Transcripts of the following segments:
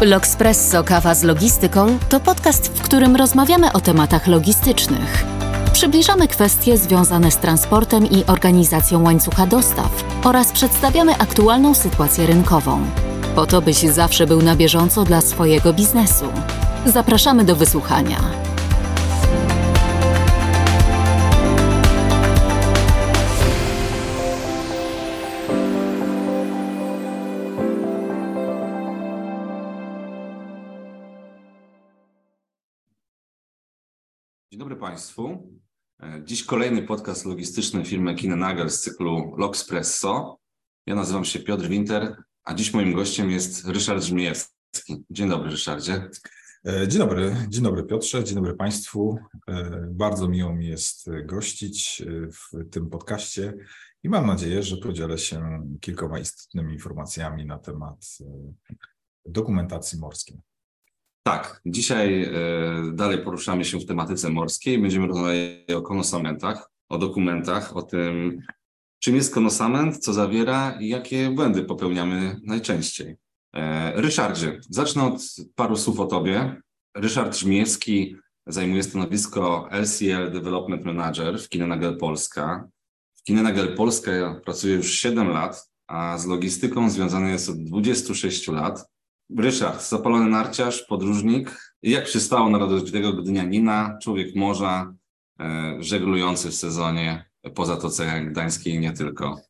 L'Oxpresso Kawa z Logistyką to podcast, w którym rozmawiamy o tematach logistycznych. Przybliżamy kwestie związane z transportem i organizacją łańcucha dostaw oraz przedstawiamy aktualną sytuację rynkową. Po to, byś zawsze był na bieżąco dla swojego biznesu. Zapraszamy do wysłuchania. Państwu. E, Dziś kolejny podcast logistyczny firmy Kinenagel z cyklu Logspresso. Ja nazywam się Piotr Winter, a dziś moim gościem jest Ryszard Żmijewski. Dzień dobry Ryszardzie. E, Dzień dobry, dzień dobry Piotrze, dzień dobry Państwu. E, Bardzo miło mi jest gościć w tym podcaście i mam nadzieję, że podzielę się kilkoma istotnymi informacjami na temat dokumentacji morskiej. Tak, dzisiaj e, dalej poruszamy się w tematyce morskiej. Będziemy rozmawiać o konosamentach, o dokumentach, o tym, czym jest konosament, co zawiera i jakie błędy popełniamy najczęściej. E, Ryszardzie, zacznę od paru słów o Tobie. Ryszard Żmijewski zajmuje stanowisko LCL Development Manager w Kinenagel Polska. W Kinenagel Polska ja pracuję już 7 lat, a z logistyką związany jest od 26 lat. Ryszard, zapalony narciarz, podróżnik. Jak przystało na rodowitego Gdynianina, człowiek morza, e, żeglujący w sezonie po Zatoce Gdańskiej i nie tylko.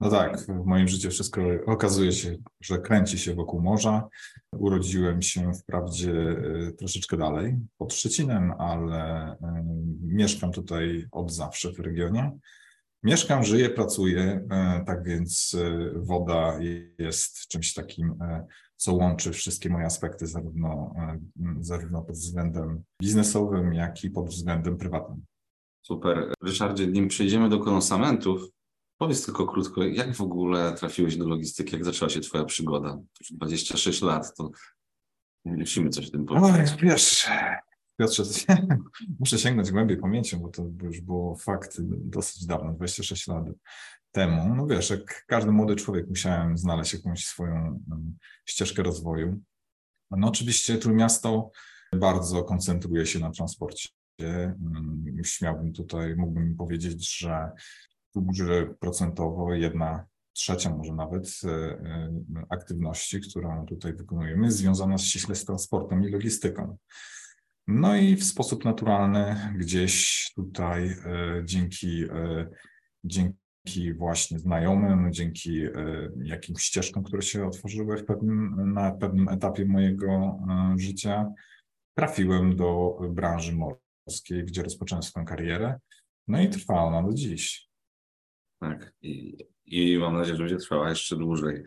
No tak, w moim życiu wszystko okazuje się, że kręci się wokół morza. Urodziłem się wprawdzie e, troszeczkę dalej, pod Szczecinem, ale e, mieszkam tutaj od zawsze w regionie. Mieszkam, żyję, pracuję, tak więc woda jest czymś takim, co łączy wszystkie moje aspekty, zarówno, e, zarówno pod względem biznesowym, jak i pod względem prywatnym. Super. Ryszardzie, nim przejdziemy do konosamentów, powiedz tylko krótko, jak w ogóle trafiłeś do logistyki, jak zaczęła się Twoja przygoda? To Już 26 lat, to musimy coś o tym Oj, powiedzieć. wiesz, Piotrze, muszę sięgnąć głębiej pamięcią, bo to już było fakt dosyć dawno, 26 lat temu. No wiesz, jak każdy młody człowiek musiałem znaleźć jakąś swoją ścieżkę rozwoju. No oczywiście Trójmiasto bardzo koncentruje się na transporcie. Mm, Śmiałbym tutaj, mógłbym powiedzieć, że tu że procentowo jedna trzecia może nawet e, e, aktywności, którą tutaj wykonujemy, jest związana ściśle z transportem i logistyką. No i w sposób naturalny gdzieś tutaj e, dzięki, e, dzięki właśnie znajomym, dzięki e, jakimś ścieżkom, które się otworzyły w pewnym, na pewnym etapie mojego życia, trafiłem do branży morskiej, gdzie rozpocząłem swoją karierę. No i trwa ona do dziś. Tak. I, I mam nadzieję, że będzie trwała jeszcze dłużej.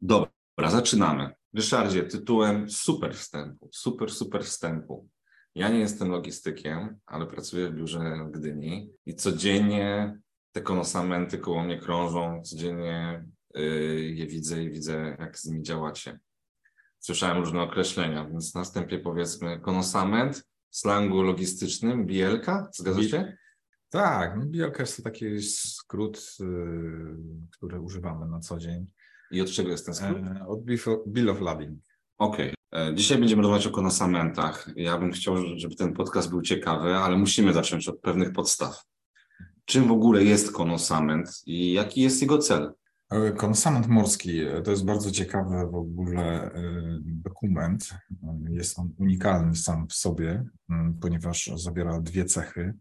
Dobra, zaczynamy. Ryszardzie, tytułem super wstępu, super, super wstępu. Ja nie jestem logistykiem, ale pracuję w biurze w Gdyni i codziennie te konosamenty koło mnie krążą, codziennie y, je widzę i widzę, jak z nimi działacie. Słyszałem różne określenia, więc na wstępie powiedzmy konosament w slangu logistycznym, bielka, zgadza się? Tak, no bielka jest to taki skrót, y, który używamy na co dzień. I od czego jest ten skrót? E, Od Bill- of Lading. Okej. E, Dzisiaj będziemy rozmawiać o konosamentach. Ja bym chciał, żeby ten podcast był ciekawy, ale musimy zacząć od pewnych podstaw. Czym w ogóle jest konosament i jaki jest jego cel? E, Konsament morski to jest bardzo ciekawy w ogóle dokument. Jest on unikalny sam w sobie, ponieważ zawiera dwie cechy,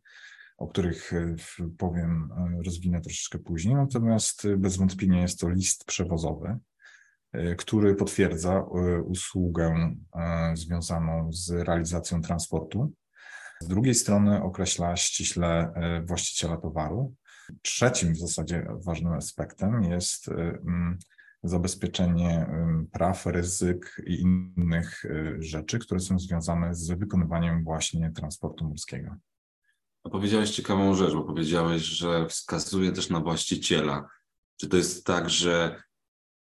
o których e, powiem, e, rozwinę troszeczkę później. Natomiast e, bez wątpienia jest to list przewozowy, który potwierdza usługę związaną z realizacją transportu. Z drugiej strony określa ściśle właściciela towaru. Trzecim w zasadzie ważnym aspektem jest zabezpieczenie praw, ryzyk i innych rzeczy, które są związane z wykonywaniem właśnie transportu morskiego. Powiedziałeś ciekawą rzecz, bo powiedziałeś, że wskazuje też na właściciela. Czy to jest tak, że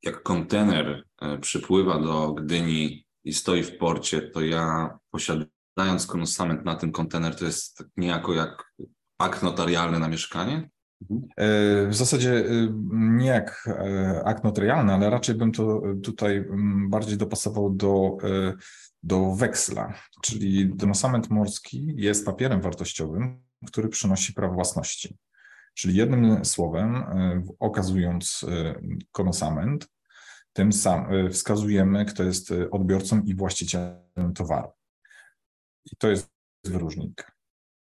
jak kontener e, przypływa do Gdyni i stoi w porcie, to ja posiadając konosament na ten kontener, to jest niejako jak akt notarialny na mieszkanie? Mhm. W zasadzie nie jak akt notarialny, ale raczej bym to tutaj mm, bardziej dopasował do, do weksla, czyli donosament morski jest papierem wartościowym, który przynosi prawo własności. Czyli jednym słowem, okazując konosament, tym samym wskazujemy, kto jest odbiorcą i właścicielem towaru. I to jest wyróżnik.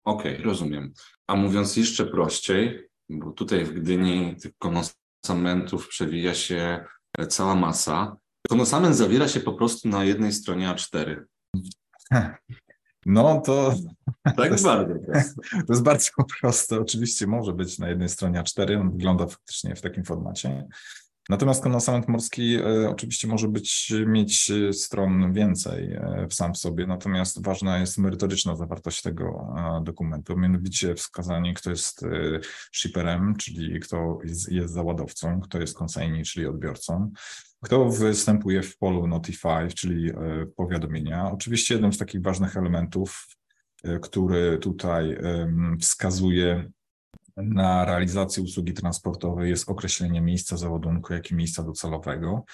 Okej, okay, rozumiem. A mówiąc jeszcze prościej, bo tutaj w Gdyni tych konosamentów przewija się cała masa. Konosament zawiera się po prostu na jednej stronie A4. No to. Tak to jest, bardzo proste. To jest bardzo proste. Oczywiście może być na jednej stronie A4. On wygląda faktycznie w takim formacie. Natomiast konosament morski e, oczywiście może być, mieć e, stron więcej e, w sam w sobie, natomiast ważna jest merytoryczna zawartość tego dokumentu, mianowicie wskazanie, kto jest shipperem, czyli kto jest, jest załadowcą, kto jest consignee, czyli odbiorcą, kto występuje w polu notify, czyli powiadomienia. Oczywiście jednym z takich ważnych elementów, który tutaj wskazuje na realizację usługi transportowej jest określenie miejsca załadunku, jak i miejsca docelowego.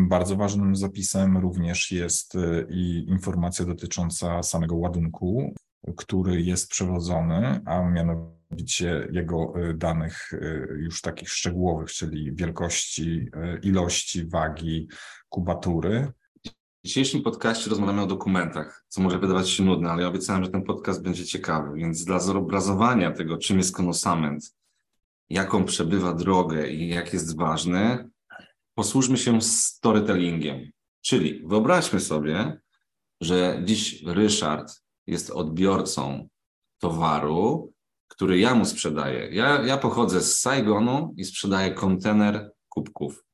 Bardzo ważnym zapisem również jest y, i informacja dotycząca samego ładunku, który jest przewodzony, a mianowicie jego y, danych y, już takich szczegółowych, czyli wielkości, ilości, wagi, kubatury. W dzisiejszym podcaście rozmawiamy o dokumentach, co może wydawać się nudne, ale ja obiecałem, że ten podcast będzie ciekawy, więc dla zobrazowania tego, czym jest konosament, jaką przebywa drogę i jak jest ważny, posłużmy się storytellingiem. Czyli wyobraźmy sobie, że dziś Ryszard jest odbiorcą towaru, który ja mu sprzedaję. Ja, ja pochodzę z Saigonu i sprzedaję kontener kubków.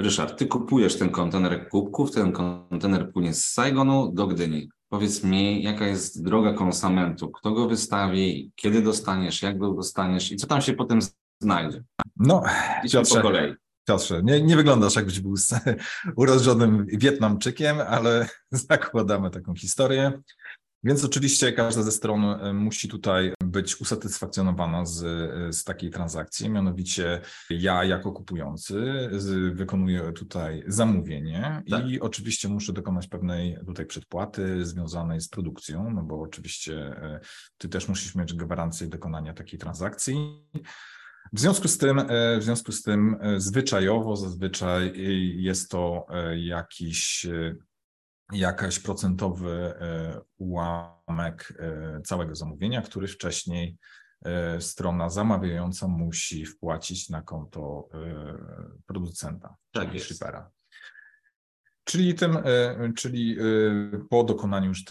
Ryszard, ty kupujesz ten kontener kubków, ten kontener płynie z Saigonu do Gdyni. Powiedz mi, jaka jest droga konsamentu, kto go wystawi, kiedy dostaniesz, jak go dostaniesz i co tam się potem znajdzie. No, Idźmy po kolei. Piotrze, nie, nie wyglądasz jakbyś był urodzonym Wietnamczykiem, ale zakładamy taką historię. Więc oczywiście każda ze stron e, musi tutaj być usatysfakcjonowana z, z takiej transakcji. Mianowicie ja jako kupujący wykonuję tutaj zamówienie tak. i oczywiście muszę dokonać pewnej tutaj przedpłaty związanej z produkcją, no bo oczywiście e, ty też musisz mieć gwarancję dokonania takiej transakcji. W związku z tym, e, w związku z tym zwyczajowo zazwyczaj jest to jakiś jakaś procentowy e, ułamek e, całego zamówienia, który wcześniej e, strona zamawiająca musi wpłacić na konto producenta, tak czyli shippera. Czyli, tym, czyli po dokonaniu już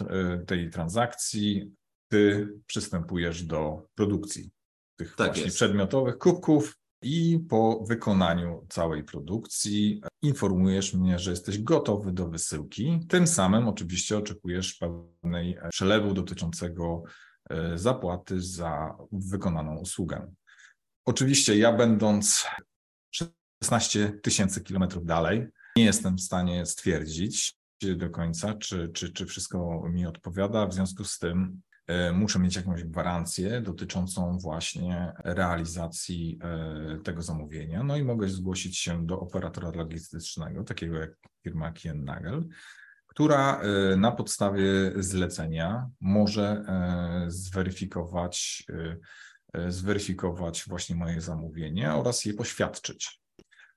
tej transakcji ty przystępujesz do produkcji tych tak właśnie jest. przedmiotowych kubków i po wykonaniu całej produkcji informujesz mnie, że jesteś gotowy do wysyłki. Tym samym oczywiście oczekujesz pewnej przelewu dotyczącego e, zapłaty za wykonaną usługę. Oczywiście ja będąc 16 tysięcy kilometrów dalej, nie jestem w stanie stwierdzić do końca, czy, czy, czy wszystko mi odpowiada. W związku z tym E, muszę mieć jakąś gwarancję dotyczącą właśnie realizacji e, tego zamówienia. No i mogę zgłosić się do operatora logistycznego, takiego jak firma Kien Nagel, która e, na podstawie zlecenia może zweryfikować, zweryfikować właśnie moje zamówienie oraz je poświadczyć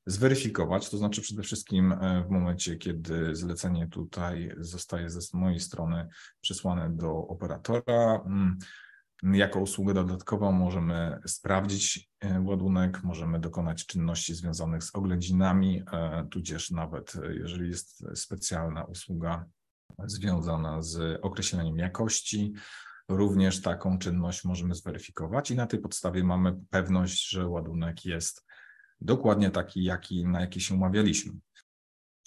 zweryfikować, to znaczy przede wszystkim e, w momencie, kiedy zlecenie tutaj zostaje ze mojej strony przesłane do operatora, mm, jako usługę dodatkową możemy sprawdzić e, ładunek, możemy dokonać czynności związanych z oględzinami, e, tudzież nawet jeżeli jest specjalna usługa związana z określeniem jakości, również taką czynność możemy zweryfikować i na tej podstawie mamy pewność, że ładunek jest dokładnie taki, jaki, na jaki się umawialiśmy.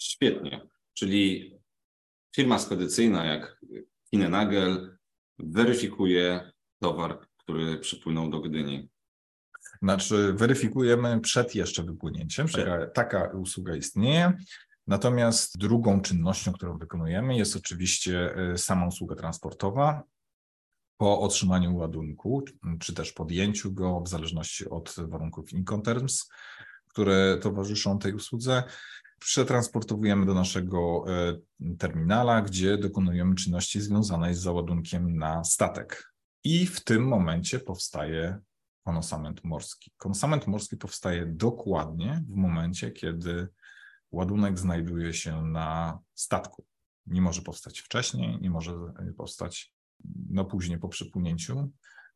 Świetnie. Czyli firma spedycyjna jak Nagel weryfikuje towar, który przypłynął do Gdyni. Znaczy, weryfikujemy przed jeszcze wypłynięciem. Taka, taka usługa istnieje. Natomiast drugą czynnością, którą wykonujemy, jest oczywiście e, sama usługa transportowa, po otrzymaniu ładunku, czy też podjęciu go, w zależności od warunków Incoterms, które towarzyszą tej usłudze, przetransportowujemy do naszego e, terminala, gdzie dokonujemy czynności związanej z załadunkiem na statek. I w tym momencie powstaje konosament morski. Konosament morski powstaje dokładnie w momencie, kiedy ładunek znajduje się na statku. Nie może powstać wcześniej, nie może powstać no później po przypłynięciu,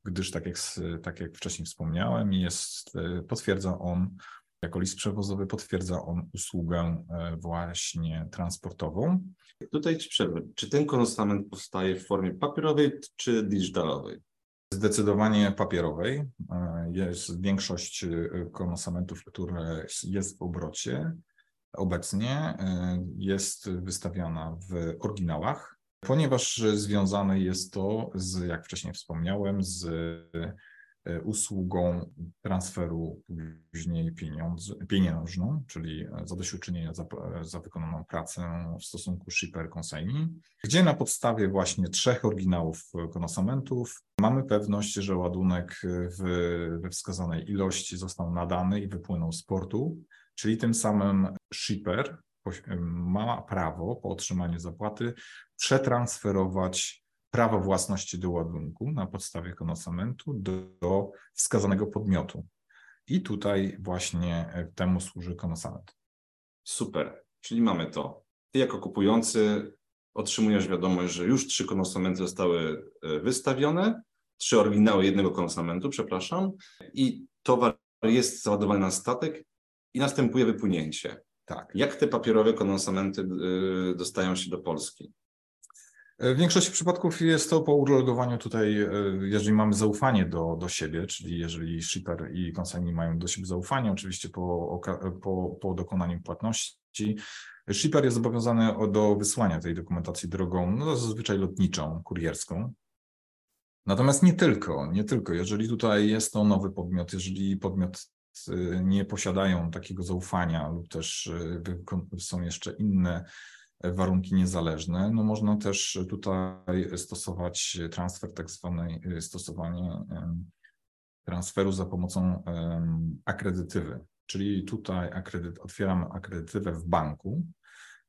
gdyż tak jak, tak jak wcześniej wspomniałem, jest, e, potwierdza on, jako list przewozowy potwierdza on usługę e, właśnie transportową. Tutaj ci przerwę. Czy ten konostament powstaje w formie papierowej czy digitalowej? Zdecydowanie papierowej. E, jest większość konosamentów, które jest w obrocie obecnie, jest wystawiana w oryginałach ponieważ związane jest to z, jak wcześniej wspomniałem, z e, usługą transferu później pieniądz, pieniężną, czyli zadośćuczynienia za, za wykonaną pracę w stosunku shipper-consignee, gdzie na podstawie właśnie trzech oryginałów konosamentów mamy pewność, że ładunek w, we wskazanej ilości został nadany i wypłynął z portu, czyli tym samym shipper ma prawo po otrzymaniu zapłaty przetransferować prawo własności do ładunku na podstawie konosamentu do, wskazanego podmiotu. I tutaj właśnie e, temu służy konosament. Super, czyli mamy to. Ty jako kupujący otrzymujesz wiadomość, że już trzy konosamenty zostały e, wystawione, trzy oryginały jednego konosamentu, przepraszam, i towar jest załadowany na statek i następuje wypłynięcie. Tak. Jak te papierowe konosamenty y, dostają się do Polski? W większości przypadków jest to po urologowaniu tutaj, y, jeżeli mamy zaufanie do, do siebie, czyli jeżeli shipper i konsigni mają do siebie zaufanie, oczywiście po, po, po dokonaniu płatności, shipper jest zobowiązany do wysłania tej dokumentacji drogą, no zazwyczaj lotniczą, kurierską. Natomiast nie tylko, nie tylko. Jeżeli tutaj jest to nowy podmiot, jeżeli podmiot nie posiadają takiego zaufania lub też y, są jeszcze inne warunki niezależne, no można też tutaj stosować transfer, tak zwanej y, stosowanie transferu za pomocą akredytywy. Czyli tutaj akredyt, otwieram akredytywę w banku,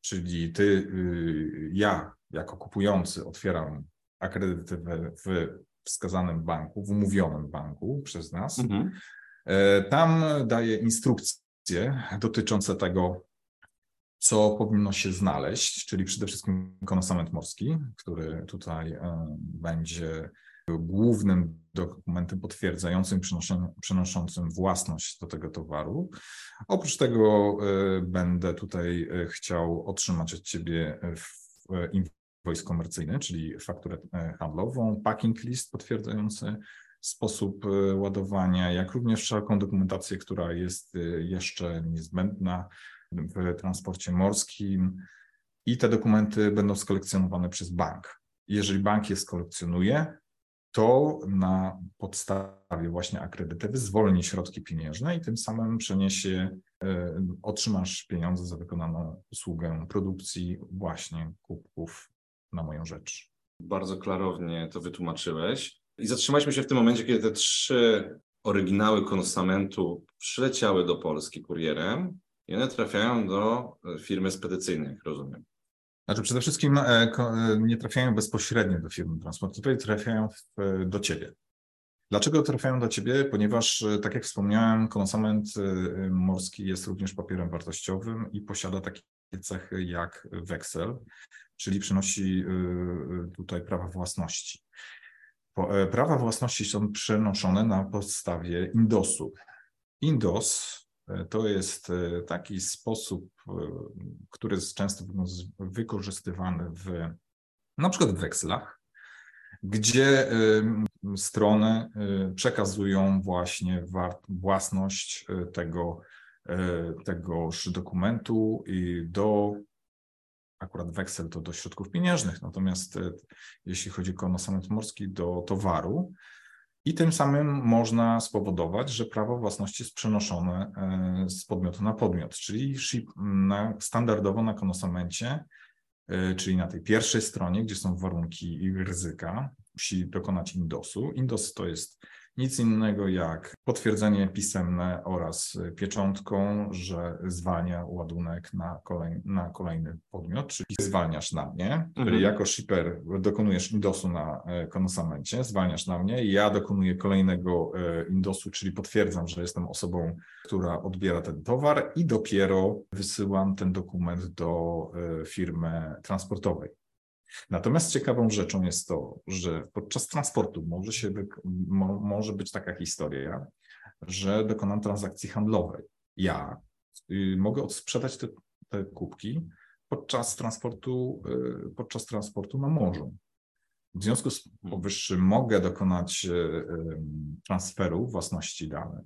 czyli ty, ja jako kupujący otwieram akredytywę w wskazanym banku, w umówionym banku przez nas. Mhm. E, tam daje instrukcje dotyczące tego, co powinno się znaleźć, czyli przede wszystkim konosament morski, który tutaj e, będzie głównym dokumentem potwierdzającym, przenoszącym własność do tego towaru. Oprócz tego e, będę tutaj chciał otrzymać od Ciebie invoice komercyjny, czyli fakturę handlową, packing list potwierdzający sposób e, ładowania, jak również wszelką dokumentację, która jest e, jeszcze niezbędna w transporcie morskim i te dokumenty będą skolekcjonowane przez bank. Jeżeli bank je skolekcjonuje, to na podstawie właśnie akredytywy zwolni środki pieniężne i tym samym przeniesie, e, otrzymasz pieniądze za wykonaną usługę produkcji właśnie kubków na moją rzecz. Bardzo klarownie to wytłumaczyłeś. I zatrzymaliśmy się w tym momencie, kiedy te trzy oryginały konsamentu przyleciały do Polski kurierem i one trafiają do e, firmy spedycyjnej, rozumiem. Znaczy przede wszystkim e, e, nie trafiają bezpośrednio do firmy transportowej, trafiają do ciebie. Dlaczego trafiają do ciebie? Ponieważ, tak jak wspomniałem, konsament morski jest również papierem wartościowym i posiada takie cechy jak weksel, czyli przynosi tutaj prawa własności. E, prawa własności są przenoszone na podstawie Indosu. Indos e, to jest e, taki sposób, który jest często wykorzystywany w na przykład w wekslach, gdzie strony przekazują właśnie własność tego, tegoż dokumentu do akurat weksel to do środków pieniężnych, natomiast e, jeśli chodzi o konosament morski, do towaru. I tym samym można spowodować, że prawo własności jest przenoszone e, z podmiotu na podmiot, czyli na, standardowo na konosamencie, e, czyli na tej pierwszej stronie, gdzie są warunki i ryzyka, musi dokonać indosu. Indos to jest nic innego jak potwierdzenie pisemne oraz pieczątką, że zwalnia ładunek na, kolej, na kolejny podmiot, czyli zwalniasz na mnie, mhm. czyli jako shipper dokonujesz indosu na e, konosamencie, zwalniasz na mnie ja dokonuję kolejnego e, indosu, czyli potwierdzam, że jestem osobą, która odbiera ten towar i dopiero wysyłam ten dokument do e, firmy transportowej. Natomiast ciekawą rzeczą jest to, że podczas transportu może, się, może być taka historia, że dokonam transakcji handlowej. Ja y, mogę odsprzedać te, te kubki podczas transportu, y, podczas transportu na morzu. W związku z powyższym mogę dokonać y, transferu własności dane,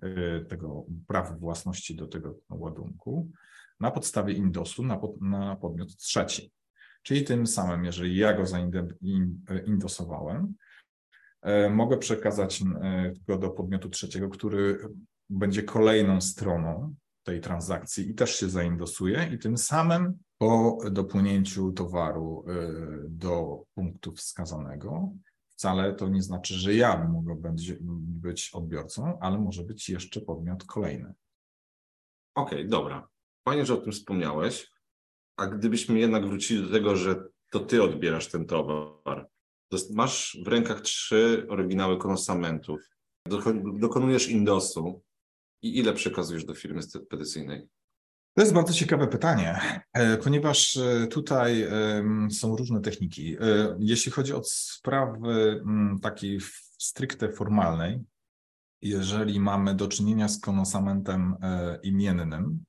tego prawa własności do tego ładunku na podstawie indosu na, pod, na podmiot trzeci. Czyli tym samym, jeżeli ja go zaindosowałem, e, mogę przekazać e, go do podmiotu trzeciego, który będzie kolejną stroną tej transakcji i też się zaindosuje i tym samym po dopłynięciu towaru e, do punktu wskazanego wcale to nie znaczy, że ja mogę być odbiorcą, ale może być jeszcze podmiot kolejny. Okej, okay, dobra. Fajnie, że o tym wspomniałeś. A gdybyśmy jednak wrócili do tego, że to ty odbierasz ten towar, to masz w rękach trzy oryginały konosamentów, dokonujesz indosu i ile przekazujesz do firmy spedycyjnej? To jest bardzo ciekawe pytanie, e, ponieważ e, tutaj są różne techniki. E, jeśli chodzi o sprawy takiej stricte formalnej, jeżeli mamy do czynienia z konosamentem imiennym,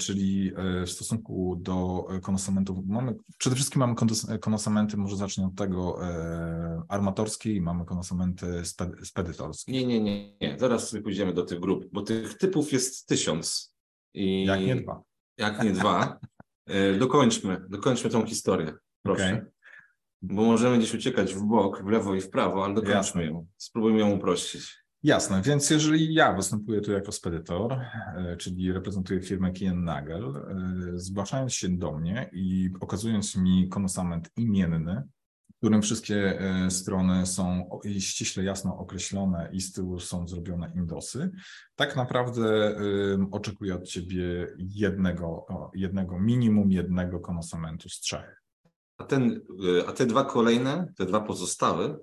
czyli e, w stosunku do konosamentów mamy, przede wszystkim mamy konosamenty, może zacznę od tego, e, armatorskie i mamy konosamenty spedytorskie. Nie, nie, nie, nie, zaraz sobie pójdziemy do tych grup, bo tych typów jest tysiąc. I jak nie dwa. Jak nie dwa. E, dokończmy, dokończmy tą historię, proszę. Okay. Bo możemy gdzieś uciekać w bok, w lewo i w prawo, ale dokończmy Jasne. ją. Spróbujmy ją uprościć. Jasne, więc jeżeli ja występuję tu jako spedytor, e, czyli reprezentuję firmę Kien Nagel, e, zgłaszając się do mnie i okazując mi konosament imienny, w którym wszystkie e, strony są ściśle jasno określone i z tyłu są zrobione indosy, tak naprawdę oczekuję od ciebie jednego, jednego minimum jednego konosamentu z trzech. A, ten, a te dwa kolejne, te dwa pozostałe,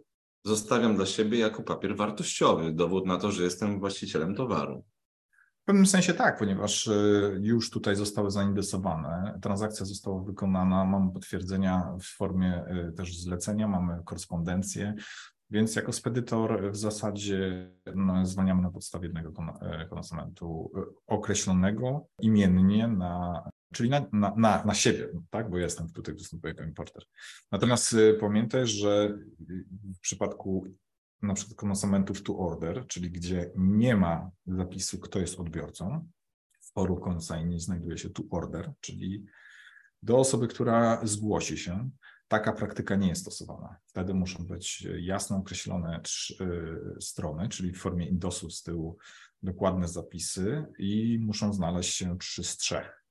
zostawiam dla siebie jako papier wartościowy, dowód na to, że jestem właścicielem towaru. W pewnym sensie tak, ponieważ y, już tutaj zostały zaindesowane, transakcja została wykonana, mamy potwierdzenia w formie y, też zlecenia, mamy korespondencję, więc jako spedytor w zasadzie no, zwalniamy na podstawie jednego y, konsumentu określonego imiennie na czyli na, na, na, na siebie, tak? bo jestem tutaj występuję jako importer. Natomiast y, pamiętaj, że w przypadku na przykład konsumentów to order, czyli gdzie nie ma zapisu, kto jest odbiorcą, w foru consignee znajduje się to order, czyli do osoby, która zgłosi się, taka praktyka nie jest stosowana. Wtedy muszą być jasno określone y, strony, czyli w formie indosu z tyłu dokładne zapisy i muszą znaleźć się trzy z trzech.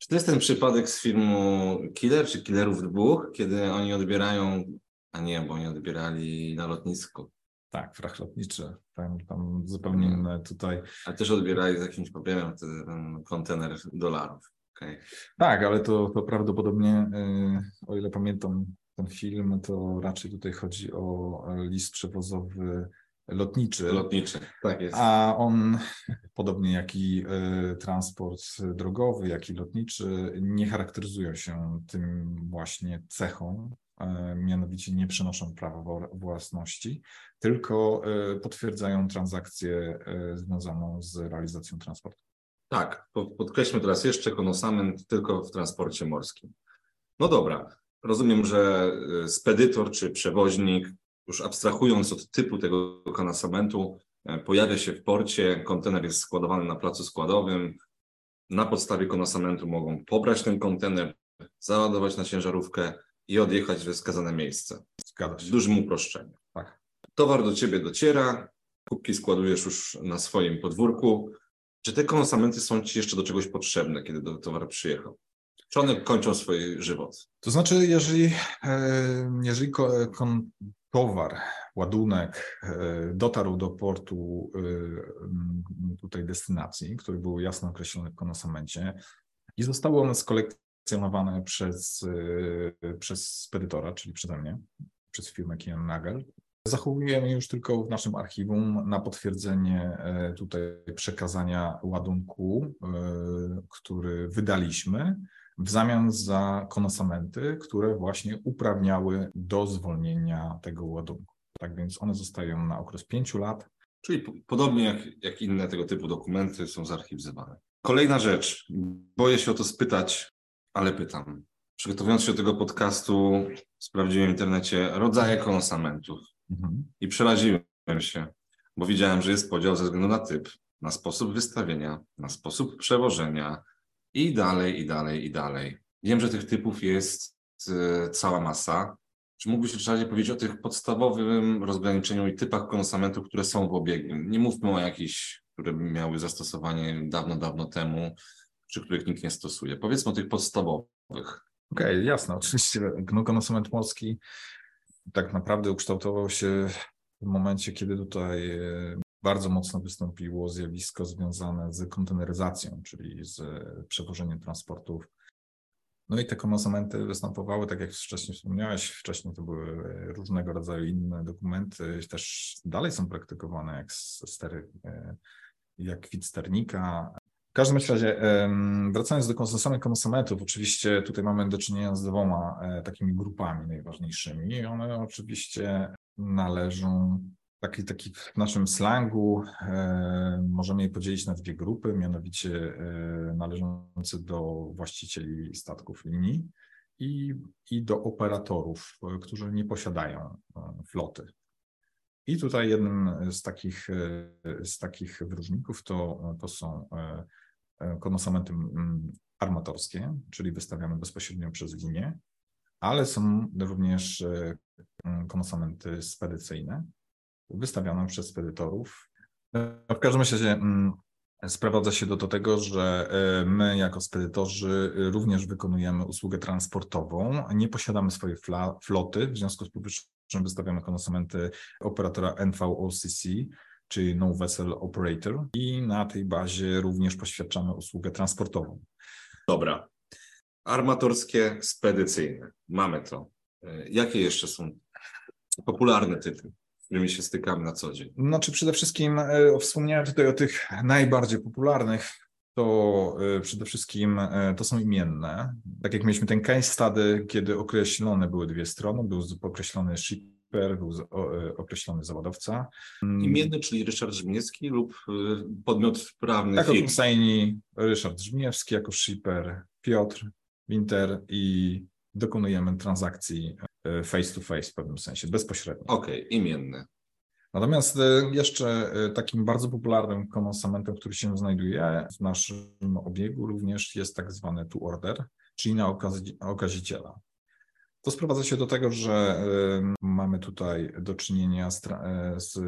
Czy to jest ten przypadek z filmu Killer, czy Killerów dwóch, kiedy oni odbierają, a nie, bo oni odbierali na lotnisku. Tak, frach lotniczy. Tam, tam zupełnie inne tutaj. A też odbierali z jakimś papierem ten kontener dolarów. Okay. Tak, ale to, to prawdopodobnie, y, o ile pamiętam ten film, to raczej tutaj chodzi o list przewozowy lotniczy. Lotniczy, tak jest. A on, podobnie jak i e, transport drogowy, jak i lotniczy, nie charakteryzują się tym właśnie cechą, e, mianowicie nie przenoszą prawa własności, tylko e, potwierdzają transakcję związaną z realizacją transportu. Tak, podkreślmy teraz jeszcze konosament tylko w transporcie morskim. No dobra, rozumiem, że spedytor czy przewoźnik już abstrahując od typu tego konasamentu, e, pojawia się w porcie, kontener jest składowany na placu składowym. Na podstawie konasamentu mogą pobrać ten kontener, załadować na ciężarówkę i odjechać we wskazane miejsce. Zgadza się. W dużym uproszczeniu. Tak. Towar do ciebie dociera, kubki składujesz już na swoim podwórku. Czy te konasamenty są ci jeszcze do czegoś potrzebne, kiedy do towar przyjechał? Czy one kończą swój żywot? To znaczy, jeżeli, e, jeżeli towar, ładunek dotarł do portu tutaj destynacji, który był jasno określony w konosamencie i zostały one skolekcjonowane przez, przez spedytora, czyli przeze mnie, przez firmę Kian Nagel. Zachowujemy już tylko w naszym archiwum na potwierdzenie e, tutaj przekazania ładunku, e, który wydaliśmy w zamian za konosamenty, które właśnie uprawniały do zwolnienia tego ładunku. Tak więc one zostają na okres pięciu lat. Czyli podobnie jak, jak inne tego typu dokumenty są zarchiwizowane. Kolejna rzecz, boję się o to spytać, ale pytam. Przygotowując się do tego podcastu, sprawdziłem w internecie rodzaje konosamentów. Mhm. I przeraziłem się, bo widziałem, że jest podział ze względu na typ, na sposób wystawienia, na sposób przewożenia i dalej, i dalej, i dalej. Wiem, że tych typów jest y, cała masa. Czy mógłbyś Ryszardzie powiedzieć o tych podstawowym rozgraniczeniu i typach konosamentów, które są w obiegu? Nie mówmy o jakichś, które miały zastosowanie dawno, dawno temu, czy których nikt nie stosuje. Powiedzmy o tych podstawowych. Okej, okay, jasne. Oczywiście no, konsument morski tak naprawdę ukształtował się w momencie, kiedy tutaj e, bardzo mocno wystąpiło zjawisko związane z konteneryzacją, czyli z przewożeniem transportów. No i te konsumenty występowały, tak jak wcześniej wspomniałeś, wcześniej to były różnego rodzaju inne dokumenty, też dalej są praktykowane, jak stery, e, jak kwit sternika, w każdym razie, wracając do samych konsumentów, oczywiście tutaj mamy do czynienia z dwoma e, takimi grupami najważniejszymi. One oczywiście należą, taki, taki w naszym slangu e, możemy je podzielić na dwie grupy, mianowicie e, należące do właścicieli statków linii i, i do operatorów, którzy nie posiadają floty. I tutaj jednym z takich, z takich wyróżników to, to są E, konosamenty mm, armatorskie, czyli wystawiane bezpośrednio przez linię, ale są również e, mm, konosamenty spedycyjne, wystawiane przez spedytorów. W każdym razie mm, sprowadza się do, do tego, że e, my jako spedytorzy również wykonujemy usługę transportową, nie posiadamy swojej floty, w związku z powyższym wystawiamy konosamenty operatora NVOCC, czyli No Vessel Operator i na tej bazie również poświadczamy usługę transportową. Dobra. Armatorskie, spedycyjne. Mamy to. E, jakie jeszcze są popularne z którymi się stykamy na co dzień? Znaczy przede wszystkim e, wspomniałem tutaj o tych najbardziej popularnych, to e, przede wszystkim to są imienne. Tak jak mieliśmy ten case study, kiedy określone były dwie strony, był określony ship Per był e, określony zawodowca. Imienny, czyli Ryszard Żmierski lub e, podmiot prawny Jako firm. Ryszard Żmierski, jako shipper Piotr Winter i dokonujemy transakcji e, face to face w pewnym sensie, bezpośrednio. Okej, okay, imienny. Natomiast jeszcze takim bardzo popularnym konsamentem, który się znajduje w naszym obiegu również jest tak zwany to order, czyli na okaziciela. To sprowadza się do tego, że mamy tutaj do czynienia z, e, z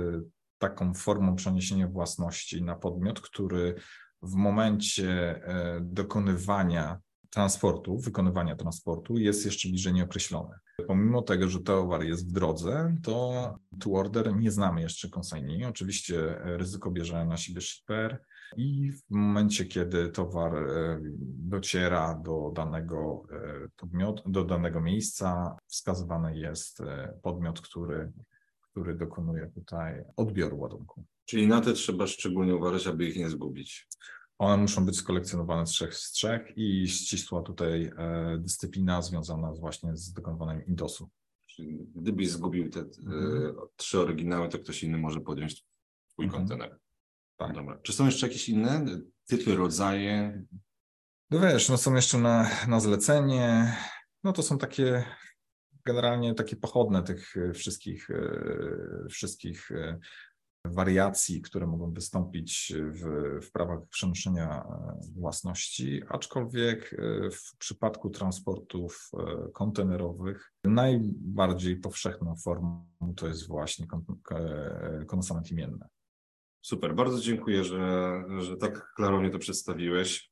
taką formą przeniesienia własności na podmiot, który w momencie e, dokonywania transportu, wykonywania transportu jest jeszcze bliżej nieokreślony. Pomimo tego, że towar jest w drodze, to tu order nie znamy jeszcze konsigni. Oczywiście ryzyko bierze na siebie shipper, i w momencie, kiedy towar e, dociera do danego e, podmiotu, do danego miejsca, wskazywany jest e, podmiot, który, który dokonuje tutaj odbioru ładunku. Czyli na te trzeba szczególnie uważać, aby ich nie zgubić. One muszą być skolekcjonowane z trzech z trzech i ścisła tutaj dyscyplina związana właśnie z dokonywaniem indosu. Gdybyś zgubił te mhm. trzy oryginały, to ktoś inny może podjąć twój mhm. kontener. Tak. Dobra. Czy są jeszcze jakieś inne typy, rodzaje? No wiesz, no są jeszcze na, na zlecenie. No to są takie generalnie takie pochodne tych e, wszystkich, e, wszystkich e, wariacji, które mogą wystąpić w, w prawach przenoszenia własności, aczkolwiek w przypadku transportów kontenerowych najbardziej powszechną formą to jest właśnie konsament imienny. Super, bardzo dziękuję, że, że tak klarownie to przedstawiłeś.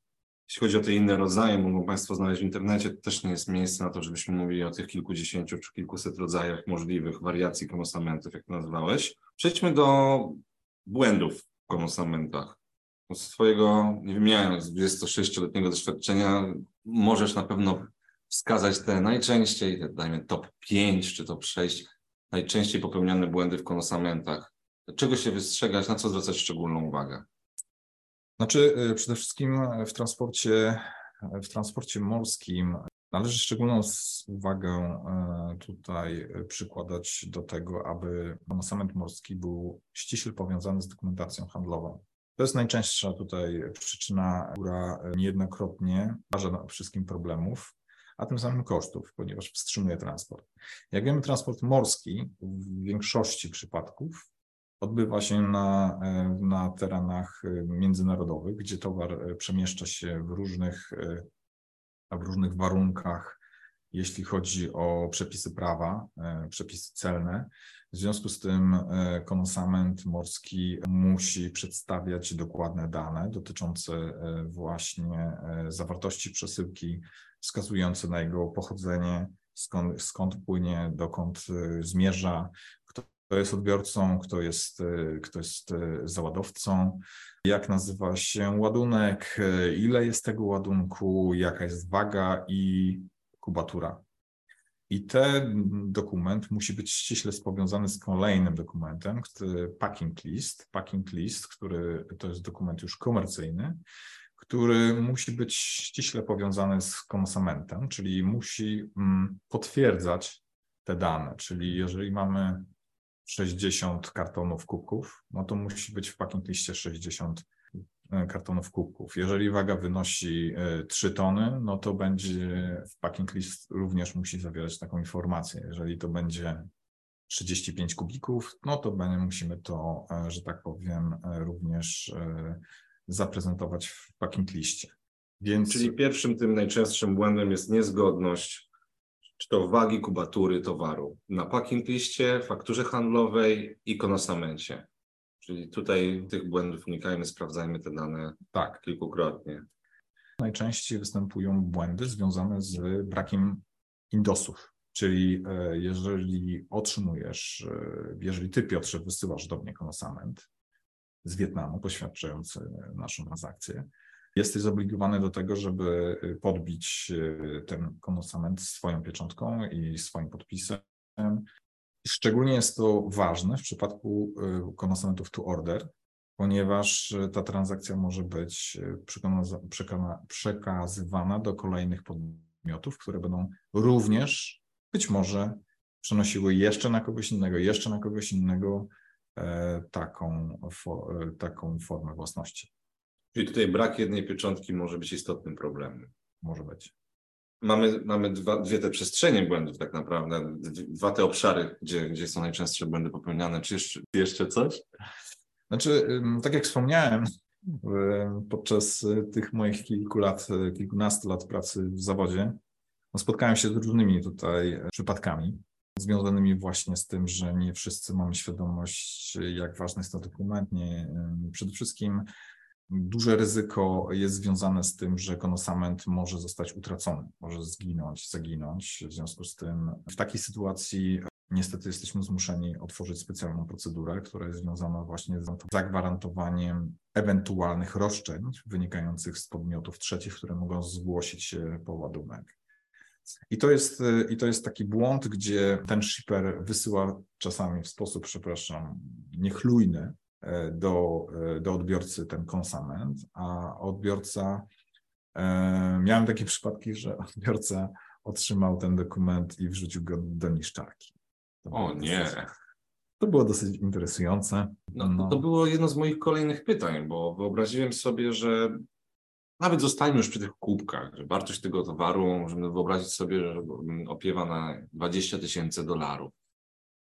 Jeśli chodzi o te inne rodzaje, mogą Państwo znaleźć w internecie, to też nie jest miejsce na to, żebyśmy mówili o tych kilkudziesięciu czy kilkuset rodzajach możliwych wariacji konosamentów, jak to nazwałeś. Przejdźmy do błędów w konosamentach. Z Twojego, nie wymieniając 26-letniego doświadczenia, możesz na pewno wskazać te najczęściej, dajmy top 5 czy top 6 najczęściej popełniane błędy w konosamentach. Czego się wystrzegać, na co zwracać szczególną uwagę? Znaczy, y, przede wszystkim w transporcie, w transporcie morskim należy szczególną uwagę y, tutaj przykładać do tego, aby konosament morski był ściśle powiązany z dokumentacją handlową. To jest najczęstsza tutaj przyczyna, która niejednokrotnie stwarza wszystkim problemów, a tym samym kosztów, ponieważ wstrzymuje transport. Jak wiemy, transport morski w większości przypadków odbywa się na, na terenach międzynarodowych, gdzie towar przemieszcza się w różnych, w różnych warunkach, jeśli chodzi o przepisy prawa, przepisy celne. W związku z tym konosament morski musi przedstawiać dokładne dane dotyczące właśnie zawartości przesyłki, wskazujące na jego pochodzenie, skąd, skąd płynie, dokąd zmierza, kto jest odbiorcą, kto jest, y, kto jest y, załadowcą, jak nazywa się ładunek, ile jest tego ładunku, jaka jest waga i kubatura. I ten dokument musi być ściśle powiązany z kolejnym dokumentem, packing list, packing list, który to jest dokument już komercyjny, który musi być ściśle powiązany z konsamentem, czyli musi mm, potwierdzać te dane. Czyli jeżeli mamy 60 kartonów kubków, no to musi być w packing liście 60 e, kartonów kubków. Jeżeli waga wynosi 3 e, tony, no to będzie w packing list również musi zawierać taką informację. Jeżeli to będzie 35 kubików, no to będzie, musimy to, e, że tak powiem, również zaprezentować w packing liście. Więc... Czyli pierwszym tym najczęstszym błędem jest niezgodność to wagi kubatury towaru na packing liście, fakturze handlowej i konosamencie. Czyli tutaj tych błędów unikajmy, sprawdzajmy te dane tak. kilkukrotnie. Najczęściej występują błędy związane z brakiem indosów. Czyli e, jeżeli otrzymujesz, e, jeżeli ty Piotrze wysyłasz do mnie konosament, z Wietnamu, poświadczający naszą transakcję. Jesteś zobligowany do tego, żeby podbić e, ten konosament swoją pieczątką i swoim podpisem. Szczególnie jest to ważne w przypadku e, konosamentów to order, ponieważ ta transakcja może być przekazywana do kolejnych podmiotów, które będą również być może przenosiły jeszcze na kogoś innego, jeszcze na kogoś innego E, taką, e, taką formę własności. Czyli tutaj brak jednej pieczątki może być istotnym problemem. Może być. Mamy, mamy dwa, dwie te przestrzenie błędów tak naprawdę, dwa te obszary, gdzie, gdzie są najczęstsze błędy popełniane. Czy jeszcze, jeszcze coś? Znaczy, tak jak wspomniałem, podczas tych moich kilku lat, kilkunastu lat pracy w zawodzie, no spotkałem się z różnymi tutaj przypadkami związanymi właśnie z tym, że nie wszyscy mamy świadomość, jak ważny jest to dokument. Nie, przede wszystkim duże ryzyko jest związane z tym, że konosament może zostać utracony, może zginąć, zaginąć. W związku z tym w takiej sytuacji niestety jesteśmy zmuszeni otworzyć specjalną procedurę, która jest związana właśnie z zagwarantowaniem ewentualnych roszczeń wynikających z podmiotów trzecich, które mogą zgłosić się po ładunek. I to jest, i to jest taki błąd, gdzie ten shipper wysyła czasami w sposób, przepraszam, niechlujny do, e, do odbiorcy ten konsament, a odbiorca, e, miałem takie przypadki, że odbiorca otrzymał ten dokument i wrzucił go do niszczarki. o nie. To było dosyć interesujące. No, no. To było jedno z moich kolejnych pytań, bo wyobraziłem sobie, że nawet zostańmy już przy tych kubkach, że wartość tego towaru, możemy wyobrazić sobie, że opiewa na 20 tysięcy dolarów.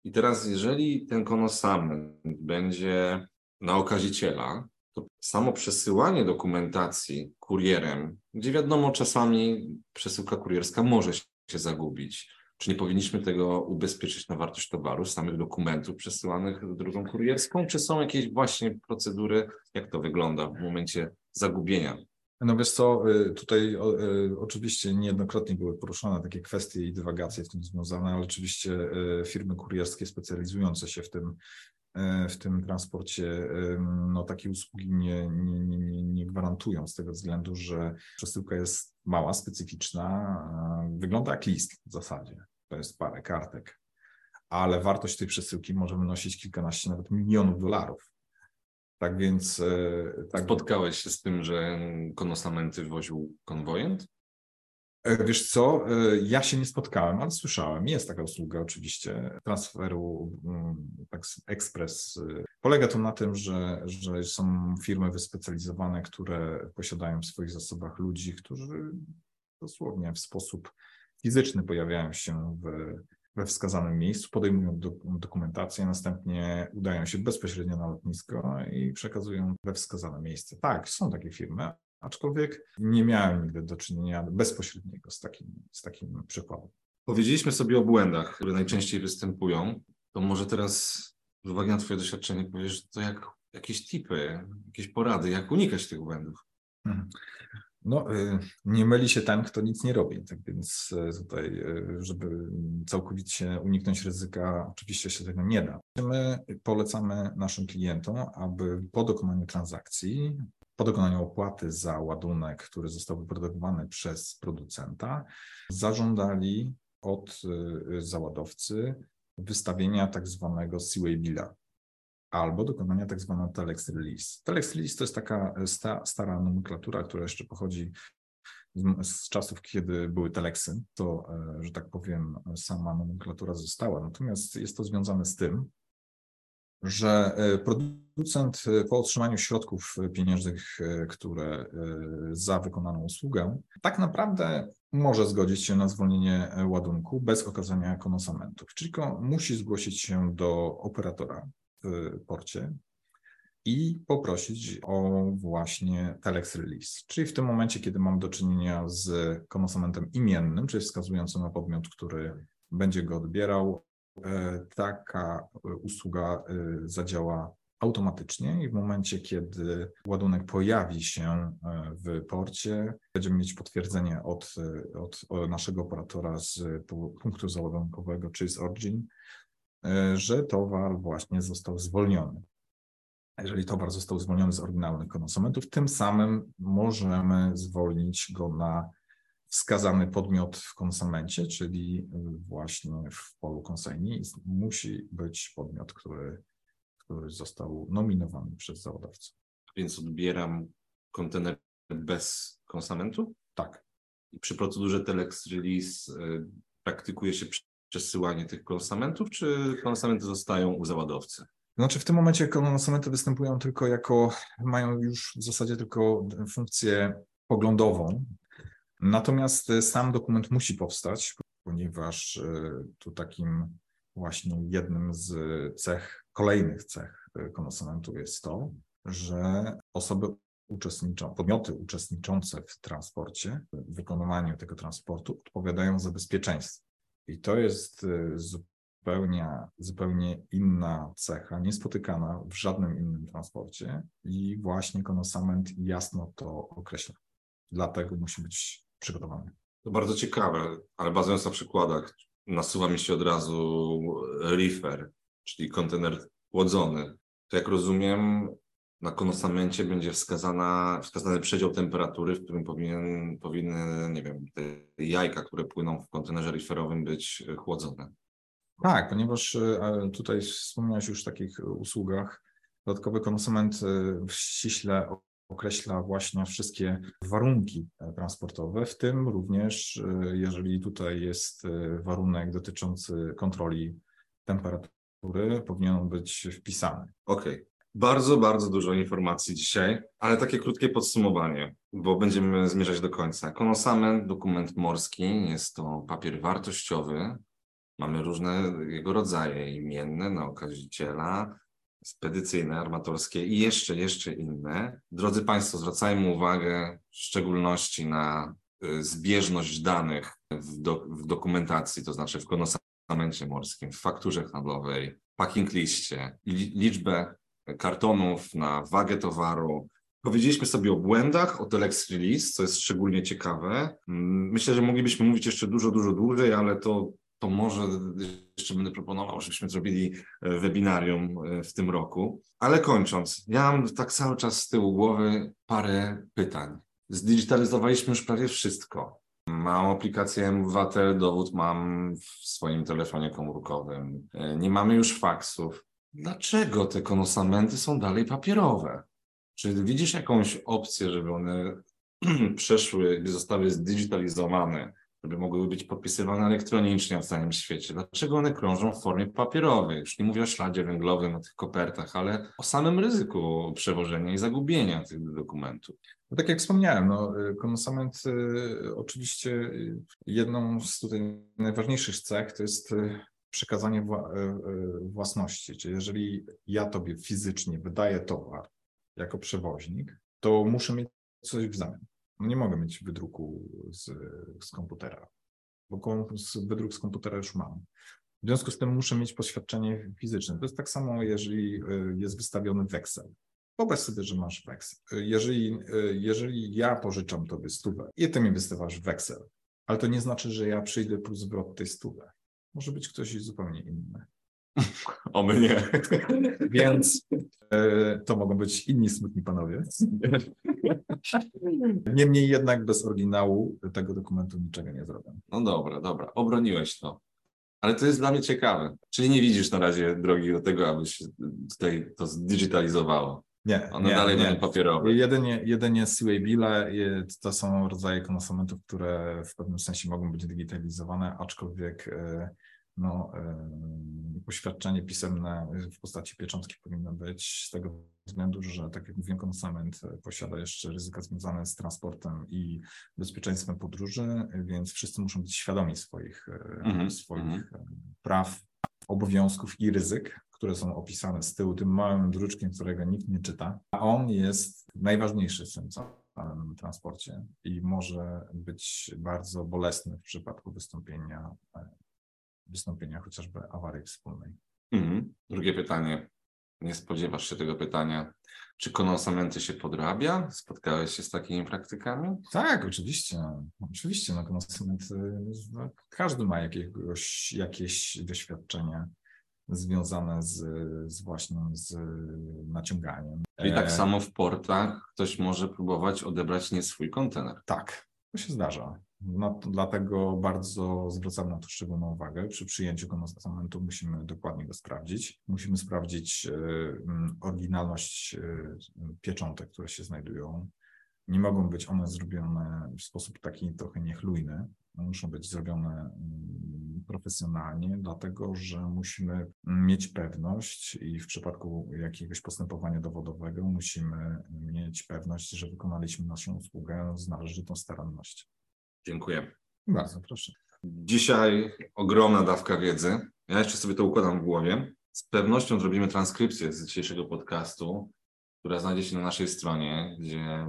I teraz, jeżeli ten konosament będzie na okaziciela, to samo przesyłanie dokumentacji kurierem, gdzie wiadomo, czasami przesyłka kurierska może się zagubić. Czy nie powinniśmy tego ubezpieczyć na wartość towaru, samych dokumentów przesyłanych drogą kurierską? Czy są jakieś właśnie procedury, jak to wygląda w momencie zagubienia No wiesz co, y, tutaj y, oczywiście niejednokrotnie były poruszane takie kwestie i dywagacje w tym związane, ale oczywiście y, firmy kurierskie specjalizujące się w tym, w tym transporcie no, takiej usługi nie, nie, nie, nie gwarantują z tego względu, że przesyłka jest mała, specyficzna, wygląda jak list w zasadzie. To jest parę kartek, ale wartość tej przesyłki może wynosić kilkanaście, nawet milionów dolarów. Tak więc. E, tak... Spotkałeś się z tym, że konosamenty woził konwojent? E, wiesz co, e, ja się nie spotkałem, ale słyszałem. Jest taka usługa oczywiście transferu mm, tak, ekspres. Polega to na tym, że, że są firmy wyspecjalizowane, które posiadają w swoich zasobach ludzi, którzy dosłownie w sposób fizyczny pojawiają się w we wskazanym miejscu, podejmują do, dokumentację, następnie udają się bezpośrednio na lotnisko i przekazują we wskazane miejsce. Tak, są takie firmy, aczkolwiek nie miałem nigdy do czynienia bezpośredniego z takim, z takim przykładem. Powiedzieliśmy sobie o błędach, które najczęściej występują. To może teraz z uwagi na Twoje doświadczenie powiesz, to jak jakieś tipy, jakieś porady, jak unikać tych błędów. No, y, nie myli się ten, kto nic nie robi. Tak więc y, tutaj, y, żeby całkowicie uniknąć ryzyka, oczywiście się tego nie da. My polecamy naszym klientom, aby po dokonaniu transakcji, po dokonaniu opłaty za ładunek, który został wyprodukowany przez producenta, zażądali od załadowcy wystawienia tak zwanego Seaway Billa albo dokonania tak zwanego telex release. Telex release to jest taka e, sta, stara nomenklatura, która jeszcze pochodzi z, z czasów, kiedy były teleksy, to, e, że tak powiem, sama nomenklatura została. Natomiast jest to związane z tym, że e, producent po otrzymaniu środków pieniężnych, które za wykonaną usługę, tak naprawdę może zgodzić się na zwolnienie ładunku bez okazania konosamentów, czyli musi zgłosić się do operatora w porcie i poprosić o właśnie telex release. Czyli w tym momencie, kiedy mam do czynienia z konsumenten imiennym, czyli wskazującym na podmiot, który będzie go odbierał, e, taka usługa e, zadziała automatycznie i w momencie, kiedy ładunek pojawi się e, w porcie, będziemy mieć potwierdzenie od, od naszego operatora z punktu załadunkowego, czyli z Origin, że towar właśnie został zwolniony. Jeżeli towar został zwolniony z oryginalnych konsumentów, tym samym możemy zwolnić go na wskazany podmiot w konsumencie, czyli właśnie w polu konsygnii musi być podmiot, który, który został nominowany przez zawodowcę. Więc odbieram kontener bez konsumentu? Tak. I przy procedurze telex release praktykuje się przesyłanie tych konsumentów, czy konsamenty zostają u załadowcy? Znaczy w tym momencie konsamenty występują tylko jako, mają już w zasadzie tylko funkcję poglądową, natomiast sam dokument musi powstać, ponieważ e, tu takim właśnie jednym z cech, kolejnych cech konsumentów jest to, że osoby uczestniczą, podmioty uczestniczące w transporcie, w wykonywaniu tego transportu odpowiadają za bezpieczeństwo. I to jest y, zupełnie, zupełnie inna cecha, niespotykana w żadnym innym transporcie i właśnie konosament jasno to określa. Dlatego musi być przygotowany. To bardzo ciekawe, ale bazując na przykładach, nasuwa mi się od razu reefer, czyli kontener chłodzony. To jak rozumiem, na konosamencie będzie wskazana, wskazany przedział temperatury, w którym powinien, powinny, nie wiem, te jajka, które płyną w kontenerze reeferowym być chłodzone. Tak, ponieważ e, tutaj wspomniałeś już o takich usługach. Dodatkowy konsument e, ściśle określa właśnie wszystkie warunki e, transportowe, w tym również, jeżeli tutaj jest warunek dotyczący kontroli temperatury, powinien być wpisany. Okej. Okay. Bardzo, bardzo dużo informacji dzisiaj, ale takie krótkie podsumowanie, bo będziemy zmierzać do końca. Konosament, dokument morski, jest to papier wartościowy. Mamy różne jego rodzaje, imienne, na okaziciela, spedycyjne, armatorskie i jeszcze, jeszcze inne. Drodzy Państwo, zwracajmy uwagę w szczególności na y, zbieżność danych w, do, w dokumentacji, to znaczy w konosamencie morskim, w fakturze handlowej, packing liście, liczbę kartonów, na wagę towaru, Powiedzieliśmy sobie o błędach, o Telex Release, co jest szczególnie ciekawe. Myślę, że moglibyśmy mówić jeszcze dużo, dużo dłużej, ale to, to może jeszcze będę proponował, żebyśmy zrobili e, webinarium e, w tym roku. Ale kończąc, ja mam tak cały czas z tyłu głowy parę pytań. Zdigitalizowaliśmy już prawie wszystko. Mam aplikację Mwatel, dowód mam w swoim telefonie komórkowym. E, Nie mamy już faksów. Dlaczego te konosamenty są dalej papierowe? Czy widzisz jakąś opcję, żeby one przeszły, zostały zdigitalizowane, żeby mogły być podpisywane elektronicznie w całym świecie? Dlaczego one krążą w formie papierowej? Już nie mówię o śladzie węglowym, o tych kopertach, ale o samym ryzyku przewożenia i zagubienia tych dokumentów. No tak jak wspomniałem, no, y, konosament y, oczywiście y, jedną z tutaj najważniejszych cech to jest przekazanie wła, y, y, własności. Czyli jeżeli ja tobie fizycznie wydaję towar jako przewoźnik, to muszę mieć coś w zamian. No nie mogę mieć wydruku z, z komputera, bo wydruk z komputera już mam. W związku z tym muszę mieć poświadczenie fizyczne. To jest tak samo, jeżeli y, jest wystawiony weksel. Wyobraź sobie, że masz weksel. Jeżeli, jeżeli ja pożyczam tobie stówę i ty mi wystawiasz weksel, ale to nie znaczy, że ja przyjdę plus zwrot tej stówy. Może być ktoś zupełnie inny. O mnie. Więc y, to mogą być inni smutni panowie. Niemniej jednak bez oryginału tego dokumentu niczego nie zrobię. No dobra, dobra, obroniłeś to. Ale to jest dla mnie ciekawe. Czyli nie widzisz na razie drogi do tego, aby się tutaj to zdigitalizowało. Nie, One nie, dalej nie. będą papierowe. Jedynie, jedynie CUA bile to są rodzaje konsumentów, które w pewnym sensie mogą być digitalizowane, aczkolwiek e, no, e, poświadczenie pisemne w postaci pieczątki powinno być z tego względu, że tak jak mówiłem, konsument posiada jeszcze ryzyka związane z transportem i bezpieczeństwem podróży, więc wszyscy muszą być świadomi swoich, e, Mhm, swoich mhm. e, praw, obowiązków i ryzyk, które są opisane z tyłu tym małym druczkiem, którego nikt nie czyta. A on jest najważniejszy w tym całym transporcie i może być bardzo bolesny w przypadku wystąpienia, e, wystąpienia chociażby awarii wspólnej. Mhm. Drugie pytanie. Nie spodziewasz się tego pytania. Czy konosamenty się podrabia? Spotkałeś się z takimi praktykami? Tak, oczywiście. Oczywiście, no, konsument, no, każdy ma jakiegoś, jakieś doświadczenie związane z, z właśnie z naciąganiem. Czyli tak E, samo w portach ktoś może próbować odebrać nie swój kontener. Tak, to się zdarza. No, dlatego bardzo zwracam na to szczególną uwagę. Przy przyjęciu konsumentu musimy dokładnie go sprawdzić. Musimy sprawdzić e, mm, oryginalność e, pieczątek, które się znajdują. Nie mogą być one zrobione w sposób taki trochę niechlujny. Muszą być zrobione mm, profesjonalnie, dlatego że musimy mieć pewność i w przypadku jakiegoś postępowania dowodowego musimy mieć pewność, że wykonaliśmy naszą usługę z należytą starannością. Dziękuję. Bardzo proszę. Dzisiaj ogromna dawka wiedzy. Ja jeszcze sobie to układam w głowie. Z pewnością zrobimy transkrypcję z dzisiejszego podcastu, która znajdzie się na naszej stronie, gdzie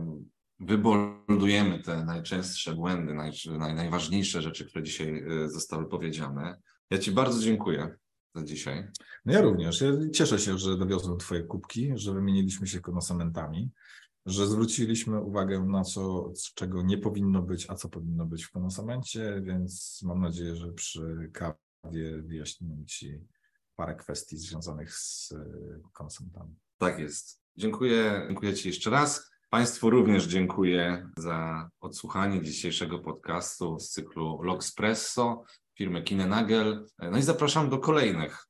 wyboldujemy te najczęstsze błędy, naj, naj, najważniejsze rzeczy, które dzisiaj e, zostały powiedziane. Ja Ci bardzo dziękuję za dzisiaj. No ja również. Ja cieszę się, że dowiozłem Twoje kubki, że wymieniliśmy się konosamentami, że zwróciliśmy uwagę na co, czego nie powinno być, a co powinno być w konosamencie, więc mam nadzieję, że przy kawie wyjaśnimy Ci parę kwestii związanych z e, konosamentami. Tak jest. Dziękuję, dziękuję Ci jeszcze raz. Państwu również dziękuję za odsłuchanie dzisiejszego podcastu z cyklu Logspresso firmy Kinenagel. No i zapraszam do kolejnych